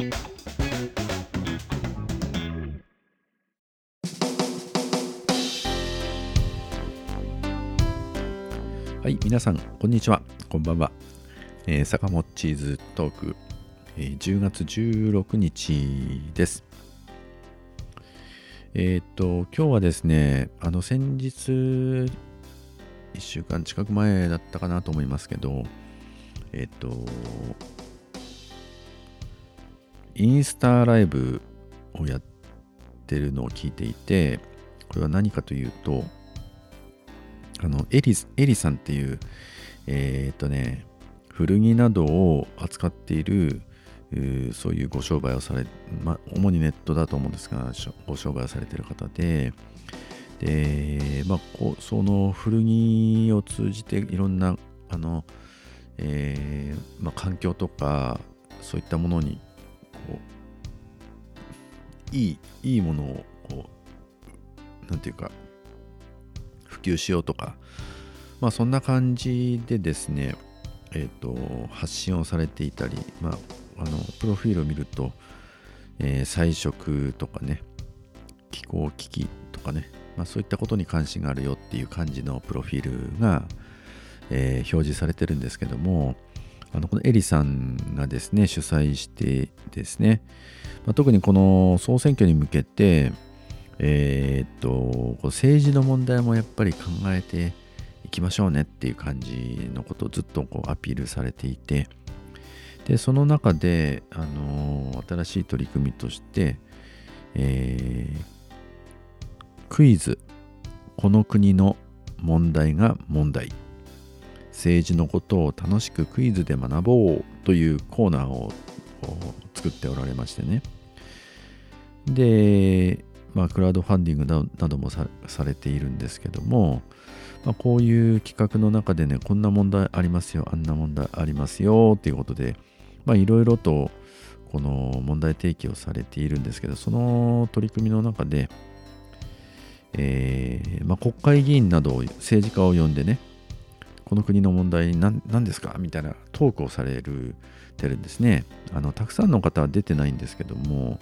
はい、皆さん、こんにちは。こんばんは。えー、坂本チーズトーク、えー、10月16日です。えー、っと、今日はですね、あの、先日、1週間近く前だったかなと思いますけど、えっと、インスタライブをやってるのを聞いていて、これは何かというと、あのエリエリさんっていう、えー、っとね、古着などを扱っている、そういうご商売をされ、まあ、主にネットだと思うんですが、ご商売をされている方で、で、まあ、こうその古着を通じていろんな、あの、えー、まあ、環境とか、そういったものに、いい、いいものを、こう、なんていうか、普及しようとか、まあそんな感じでですね、えっ、ー、と、発信をされていたり、まあ、あの、プロフィールを見ると、えー、彩色とかね、気候危機とかね、まあそういったことに関心があるよっていう感じのプロフィールが、えー、表示されてるんですけども、あのこのエリさんがですね、主催してですね、まあ、特にこの総選挙に向けて、えー、っと、政治の問題もやっぱり考えていきましょうねっていう感じのことをずっとこうアピールされていて、で、その中で、あの新しい取り組みとして、えー、クイズ、この国の問題が問題。政治のことを楽しくクイズで学ぼうというコーナーを作っておられましてね。で、まあ、クラウドファンディングなどもされているんですけども、まあ、こういう企画の中でね、こんな問題ありますよ、あんな問題ありますよっていうことで、まあ、いろいろとこの問題提起をされているんですけど、その取り組みの中で、えーまあ、国会議員などを政治家を呼んでね、この国の問題何何ですか？みたいなトークをされるてるんですねあの。たくさんの方は出てないんですけども、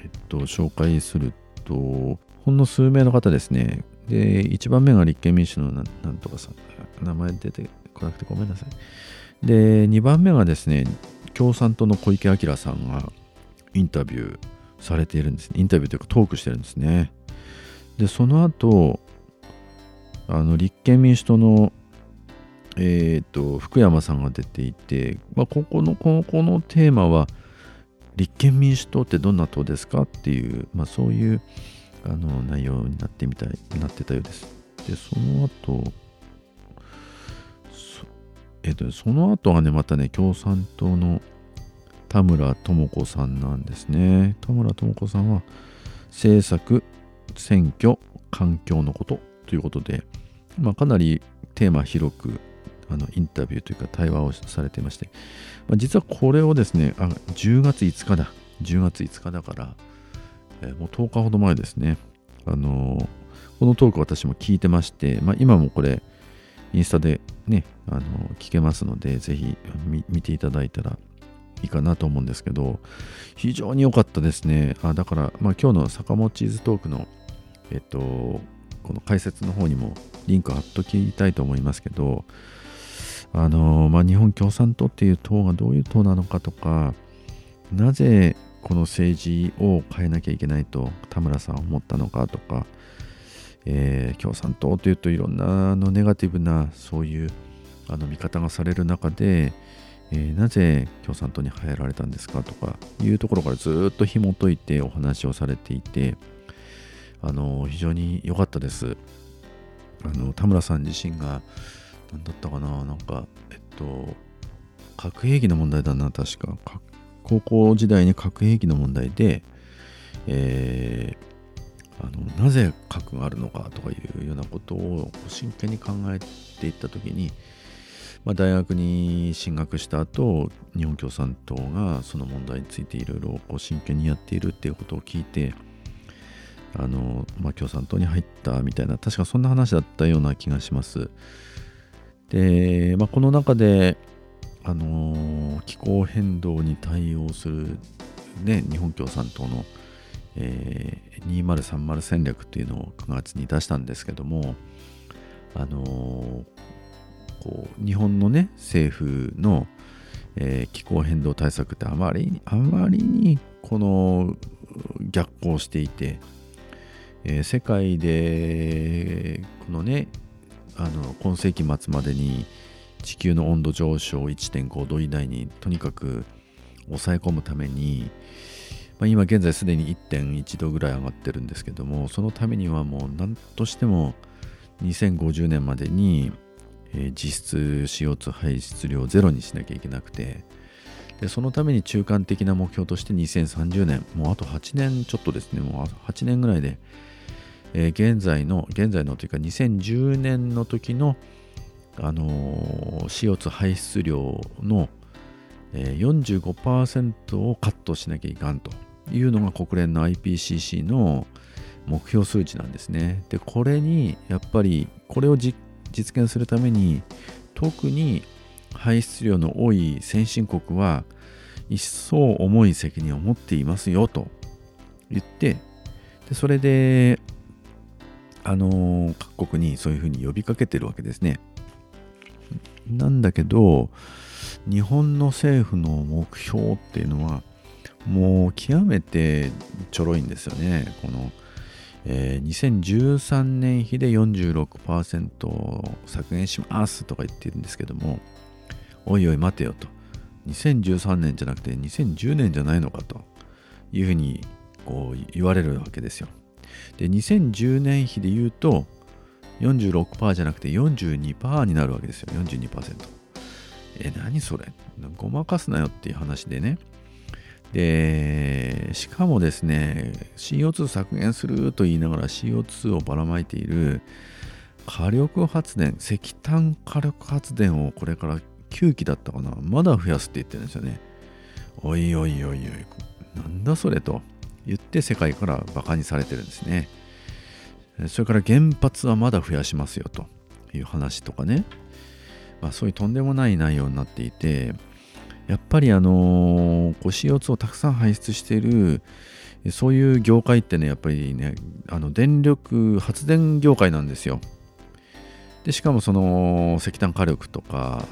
えっと、紹介すると、ほんの数名の方ですね。で、1番目が立憲民主のなんとかさん、名前出てこなくてごめんなさい。で、2番目がですね、共産党の小池晃さんがインタビューされているんですね。インタビューというかトークしてるんですね。で、その後、あの立憲民主党の、えーと、福山さんが出ていて、まあ、ここのここのテーマは、立憲民主党ってどんな党ですかっていう、まあ、そういうあの内容になってみたいなってたようです。で、その後、そえっ、と、その後はね、またね、共産党の田村智子さんなんですね。田村智子さんは、政策、選挙、環境のことということで、まあ、かなりテーマ広くあのインタビューというか対話をされていまして、まあ、実はこれをですねあ、10月5日だ、10月5日だから、えー、もう10日ほど前ですね、あのー、このトーク私も聞いてまして、まあ、今もこれ、インスタでね、あのー、聞けますので、ぜひ見ていただいたらいいかなと思うんですけど、非常に良かったですね。あだから、まあ、今日の坂本チーズトークの、えっと、この解説の方にもリンク貼っときたいと思いますけど、あのまあ、日本共産党っていう党がどういう党なのかとか、なぜこの政治を変えなきゃいけないと田村さんは思ったのかとか、えー、共産党というといろんなあのネガティブなそういうあの見方がされる中で、えー、なぜ共産党に入られたんですかとかいうところからずっと紐解いてお話をされていてあの非常に良かったです。あの田村さん自身が何だったかななんか、えっと、核兵器の問題だな、確か。高校時代に核兵器の問題で、えー、あのなぜ核があるのかとかいうようなことを真剣に考えていった時に、まあ、大学に進学した後日本共産党がその問題についていろいろ真剣にやっているっていうことを聞いてあの、まあ、共産党に入ったみたいな確かそんな話だったような気がします。で、まあ、この中で、あの、気候変動に対応する、ね、日本共産党の、えー、2030戦略っていうのを9月に出したんですけども、あの、こう日本のね政府の、えー、気候変動対策ってあまりあまりにこの逆行していて、えー、世界でこのねあの今世紀末までに地球の温度上昇1.5度以内にとにかく抑え込むために、まあ、今現在すでに1.1度ぐらい上がってるんですけどもそのためにはもう何としても2050年までに、えー、実質 CO2 排出量ゼロにしなきゃいけなくてでそのために中間的な目標として2030年もうあと8年ちょっとですねもう8年ぐらいで、えー、現在の現在のというか2010年の時のあのー、CO2 排出量の、えー、45%をカットしなきゃいかんというのが国連の IPCC の目標数値なんですね。で、これにやっぱりこれを実現するために特に排出量の多い先進国は一層重い責任を持っていますよと言ってでそれであの各国にそういうふうに呼びかけてるわけですね。なんだけど日本の政府の目標っていうのはもう極めてちょろいんですよね。この、えー、2013年比で46%削減しますとか言ってるんですけどもおいおい待てよと2013年じゃなくて2010年じゃないのかというふうにこう言われるわけですよ。で2010年比で言うと46%じゃなくて42%になるわけですよ。42%。え、何それ？ごまかすなよっていう話でね。で、しかもですね、CO2 削減すると言いながら CO2 をばらまいている火力発電、石炭火力発電をこれから9基だったかな、まだ増やすって言ってるんですよね。おいおいおいおい、なんだそれと言って世界からバカにされてるんですね。それから原発はまだ増やしますよという話とかね、まあ、そういうとんでもない内容になっていて、やっぱりあのこう CO2 をたくさん排出しているそういう業界ってね、やっぱりね、あの電力発電業界なんですよ。で、しかもその石炭火力とか、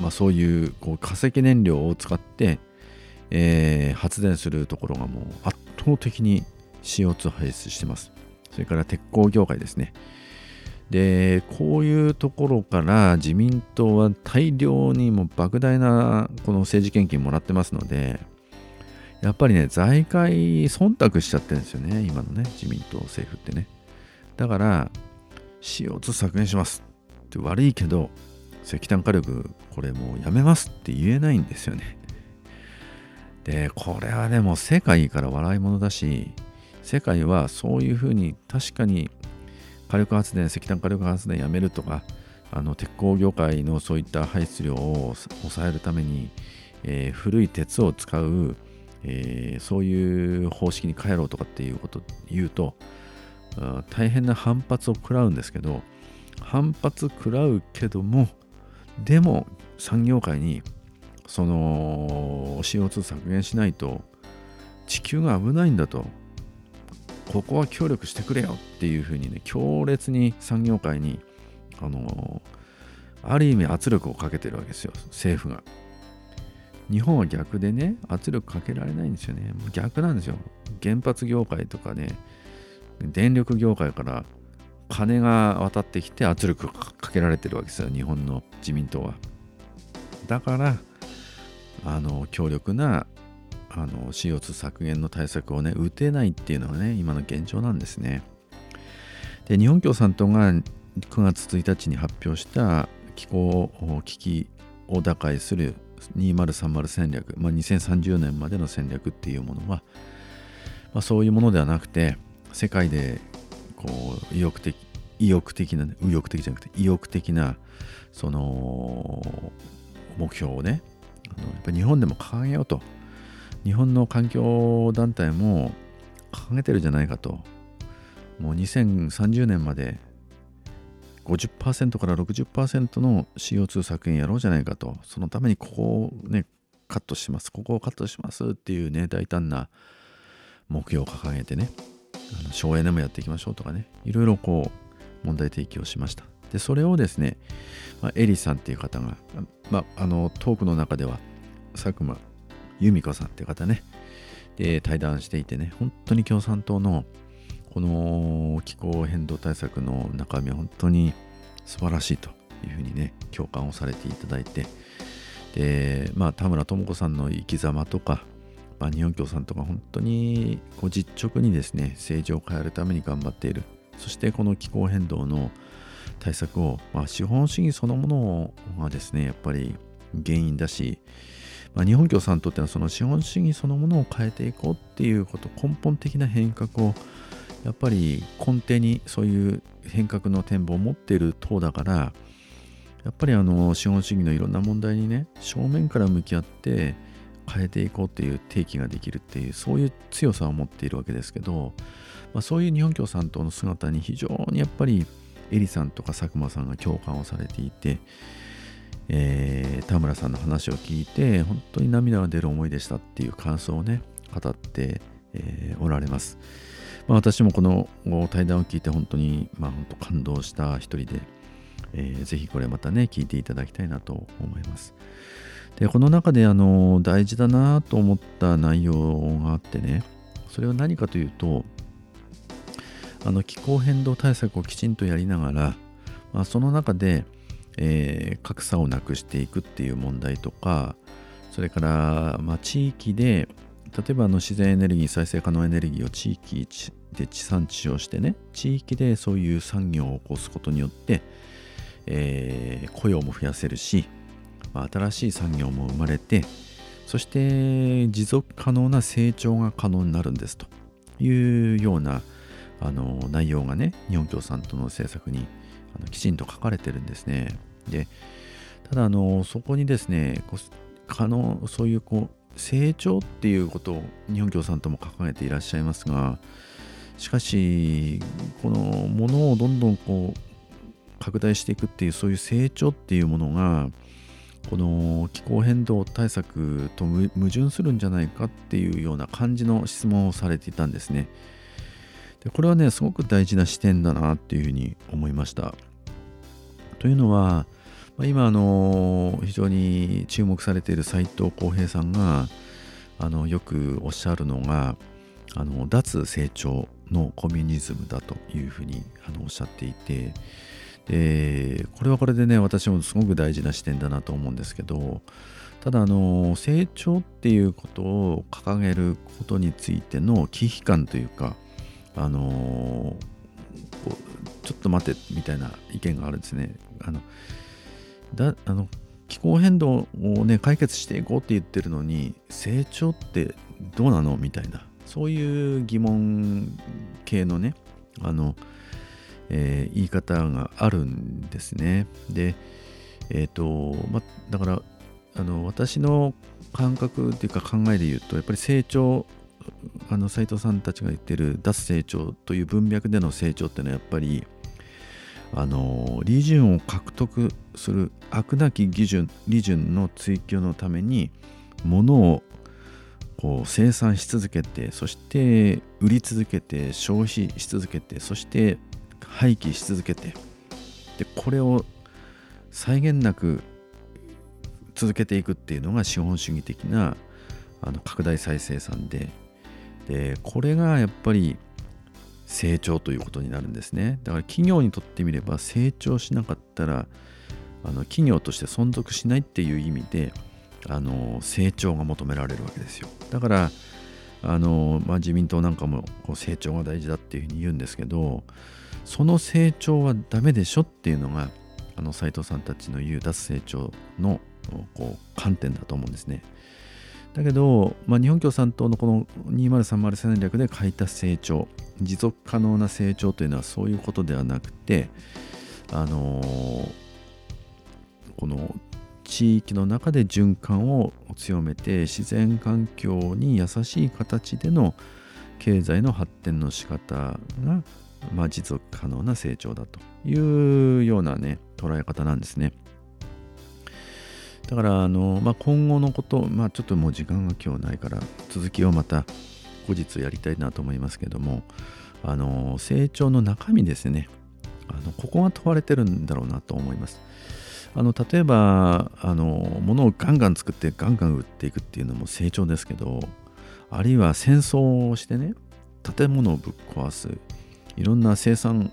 まあ、そういうこう化石燃料を使って、えー、発電するところがもう圧倒的に CO2 排出してます。それから鉄鋼業界ですね。で、こういうところから自民党は大量にもう莫大なこの政治献金もらってますので、やっぱりね、財界忖度しちゃってるんですよね、今のね、自民党政府ってね。だから、CO2 削減しますって悪いけど、石炭火力、これもうやめますって言えないんですよね。で、これはでも世界から笑い物だし、世界はそういうふうに確かに火力発電、石炭火力発電やめるとか、あの鉄鋼業界のそういった排出量を抑えるために、えー、古い鉄を使う、えー、そういう方式に変えろとかっていうことを言うと、大変な反発を食らうんですけど、反発食らうけども、でも産業界にその CO2 削減しないと地球が危ないんだとここは協力してくれよっていうふうにね、強烈に産業界に、あのある意味圧力をかけてるわけですよ、政府が。日本は逆でね、圧力かけられないんですよね。逆なんですよ。原発業界とかね、電力業界から金が渡ってきて圧力かけられてるわけですよ、日本の自民党は。だから、あの強力なあの CO2 削減の対策をね打てないっていうのがね今の現状なんですね。で日本共産党が9月1日に発表した気候危機を打開する2030戦略、まあ、2030年までの戦略っていうものは、まあ、そういうものではなくて世界でこう意欲的意欲的な右翼的じゃなくて意欲的なその目標をねあのやっぱ日本でも掲げようと。日本の環境団体も掲げてるじゃないかと。もう2030年まで50%から60%の CO2 削減やろうじゃないかと。そのためにここをねカットします。ここをカットしますっていうね大胆な目標を掲げてね省エネもやっていきましょうとかねいろいろこう問題提起をしました。でそれをですね、まあ、エリさんっていう方が、まあ、あのトークの中では佐久間由美子さんっていう方ねで対談していてね本当に共産党のこの気候変動対策の中身は本当に素晴らしいというふうにね共感をされていただいてでまあ田村智子さんの生き様とか、まあ、日本共産党が本当にこう実直にですね政治を変えるために頑張っている。そしてこの気候変動の対策を、まあ、資本主義そのものがですねやっぱり原因だし、まあ、日本共産党ってのはその資本主義そのものを変えていこうっていうこと根本的な変革をやっぱり根底にそういう変革の展望を持っている党だからやっぱりあの資本主義のいろんな問題にね正面から向き合って変えていこうっていう提起ができるっていうそういう強さを持っているわけですけど、まあ、そういう日本共産党の姿に非常にやっぱりエリさんとか佐久間さんが共感をされていて、えー、田村さんの話を聞いて本当に涙が出る思いでしたっていう感想をね語って、えー、おられます。まあ、私もこの対談を聞いて本当に、まあ、本当感動した一人で、えー、ぜひこれまたね、聞いていただきたいなと思います。で、この中であの大事だなと思った内容があってね、それは何かというと、あの気候変動対策をきちんとやりながら、まあ、その中で、えー、格差をなくしていくっていう問題とか、それから、まあ、地域で例えばあの自然エネルギー再生可能エネルギーを地域で地産地消してね地域でそういう産業を起こすことによって、えー、雇用も増やせるし、まあ、新しい産業も生まれてそして持続可能な成長が可能になるんですというようなあの内容がね日本共産党の政策にあのきちんと書かれてるんですね。でただあのそこにですね可能そういうこう成長っていうことを日本共産党も掲げていらっしゃいますがしかしこのものをどんどんこう拡大していくっていうそういう成長っていうものがこの気候変動対策と矛盾するんじゃないかっていうような感じの質問をされていたんですね。でこれはねすごく大事な視点だなっていうふうに思いました。というのは今あの非常に注目されている斉藤浩平さんがあのよくおっしゃるのがあの脱成長のコミュニズムだというふうにあのおっしゃっていてでこれはこれでね私もすごく大事な視点だなと思うんですけどただあの成長っていうことを掲げることについての危機感というかあのちょっと待ってみたいな意見があるんですね。あのだあの気候変動をね解決していこうって言ってるのに成長ってどうなのみたいなそういう疑問系のねあの、えー、言い方があるんですねでえっ、ー、とまだからあの私の感覚っていうか考えで言うとやっぱり成長あの斉藤さんたちが言ってる脱成長という文脈での成長っていうのはやっぱりあの利潤を獲得する悪なき利潤利潤の追求のために物をこう生産し続けてそして売り続けて消費し続けてそして廃棄し続けてでこれを際限なく続けていくっていうのが資本主義的なあの拡大再生産ででこれがやっぱり成長ということになるんですねだから企業にとってみれば成長しなかったらあの企業として存続しないっていう意味であの成長が求められるわけですよだからあの、まあ、自民党なんかもこう成長が大事だっていうふうに言うんですけどその成長はダメでしょっていうのがあの斉藤さんたちの言う脱成長のこう観点だと思うんですね。だけど、まあ、日本共産党のこの2030戦略で書いた成長持続可能な成長というのはそういうことではなくてあのー、この地域の中で循環を強めて自然環境に優しい形での経済の発展の仕方がまあ、持続可能な成長だというようなね捉え方なんですね。だからあの、まあ、今後のこと、まあ、ちょっともう時間が今日ないから続きをまた後日やりたいなと思いますけどもあの成長の中身ですねあのここが問われてるんだろうなと思います。あの例えばあの物をガンガン作ってガンガン売っていくっていうのも成長ですけどあるいは戦争をしてね建物をぶっ壊すいろんな生産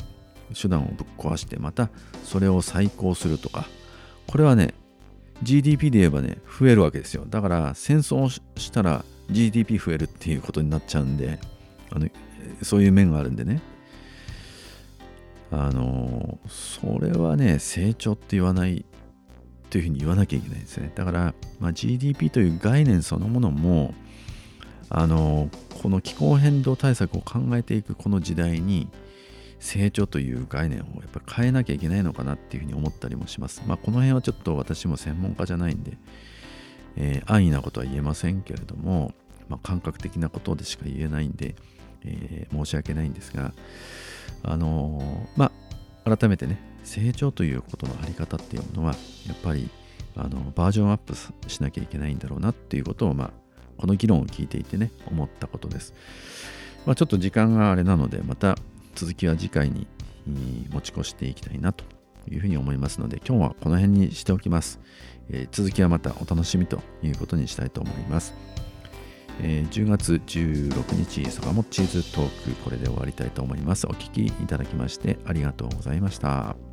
手段をぶっ壊してまたそれを再興するとかこれはね GDP で言えばね増えるわけですよ。だから戦争をしたら GDP 増えるっていうことになっちゃうんであのそういう面があるんでね。あのそれはね成長って言わないというふうに言わなきゃいけないんですね。だから、まあ、GDP という概念そのものもあのこの気候変動対策を考えていくこの時代に成長という概念をやっぱ変えなきゃいけないのかなっていうふうに思ったりもします。まあ、この辺はちょっと私も専門家じゃないんで、えー、安易なことは言えませんけれども、まあ、感覚的なことでしか言えないんで、えー、申し訳ないんですが、あのー、まあ、改めてね、成長ということのあり方っていうのは、やっぱりあのバージョンアップしなきゃいけないんだろうなっていうことを、まあ、この議論を聞いていてね、思ったことです。まあ、ちょっと時間があれなので、また続きは次回に持ち越していきたいなというふうに思いますので、今日はこの辺にしておきます。えー、続きはまたお楽しみということにしたいと思います。えー、10月16日、坂本チーズトーク、これで終わりたいと思います。お聴きいただきましてありがとうございました。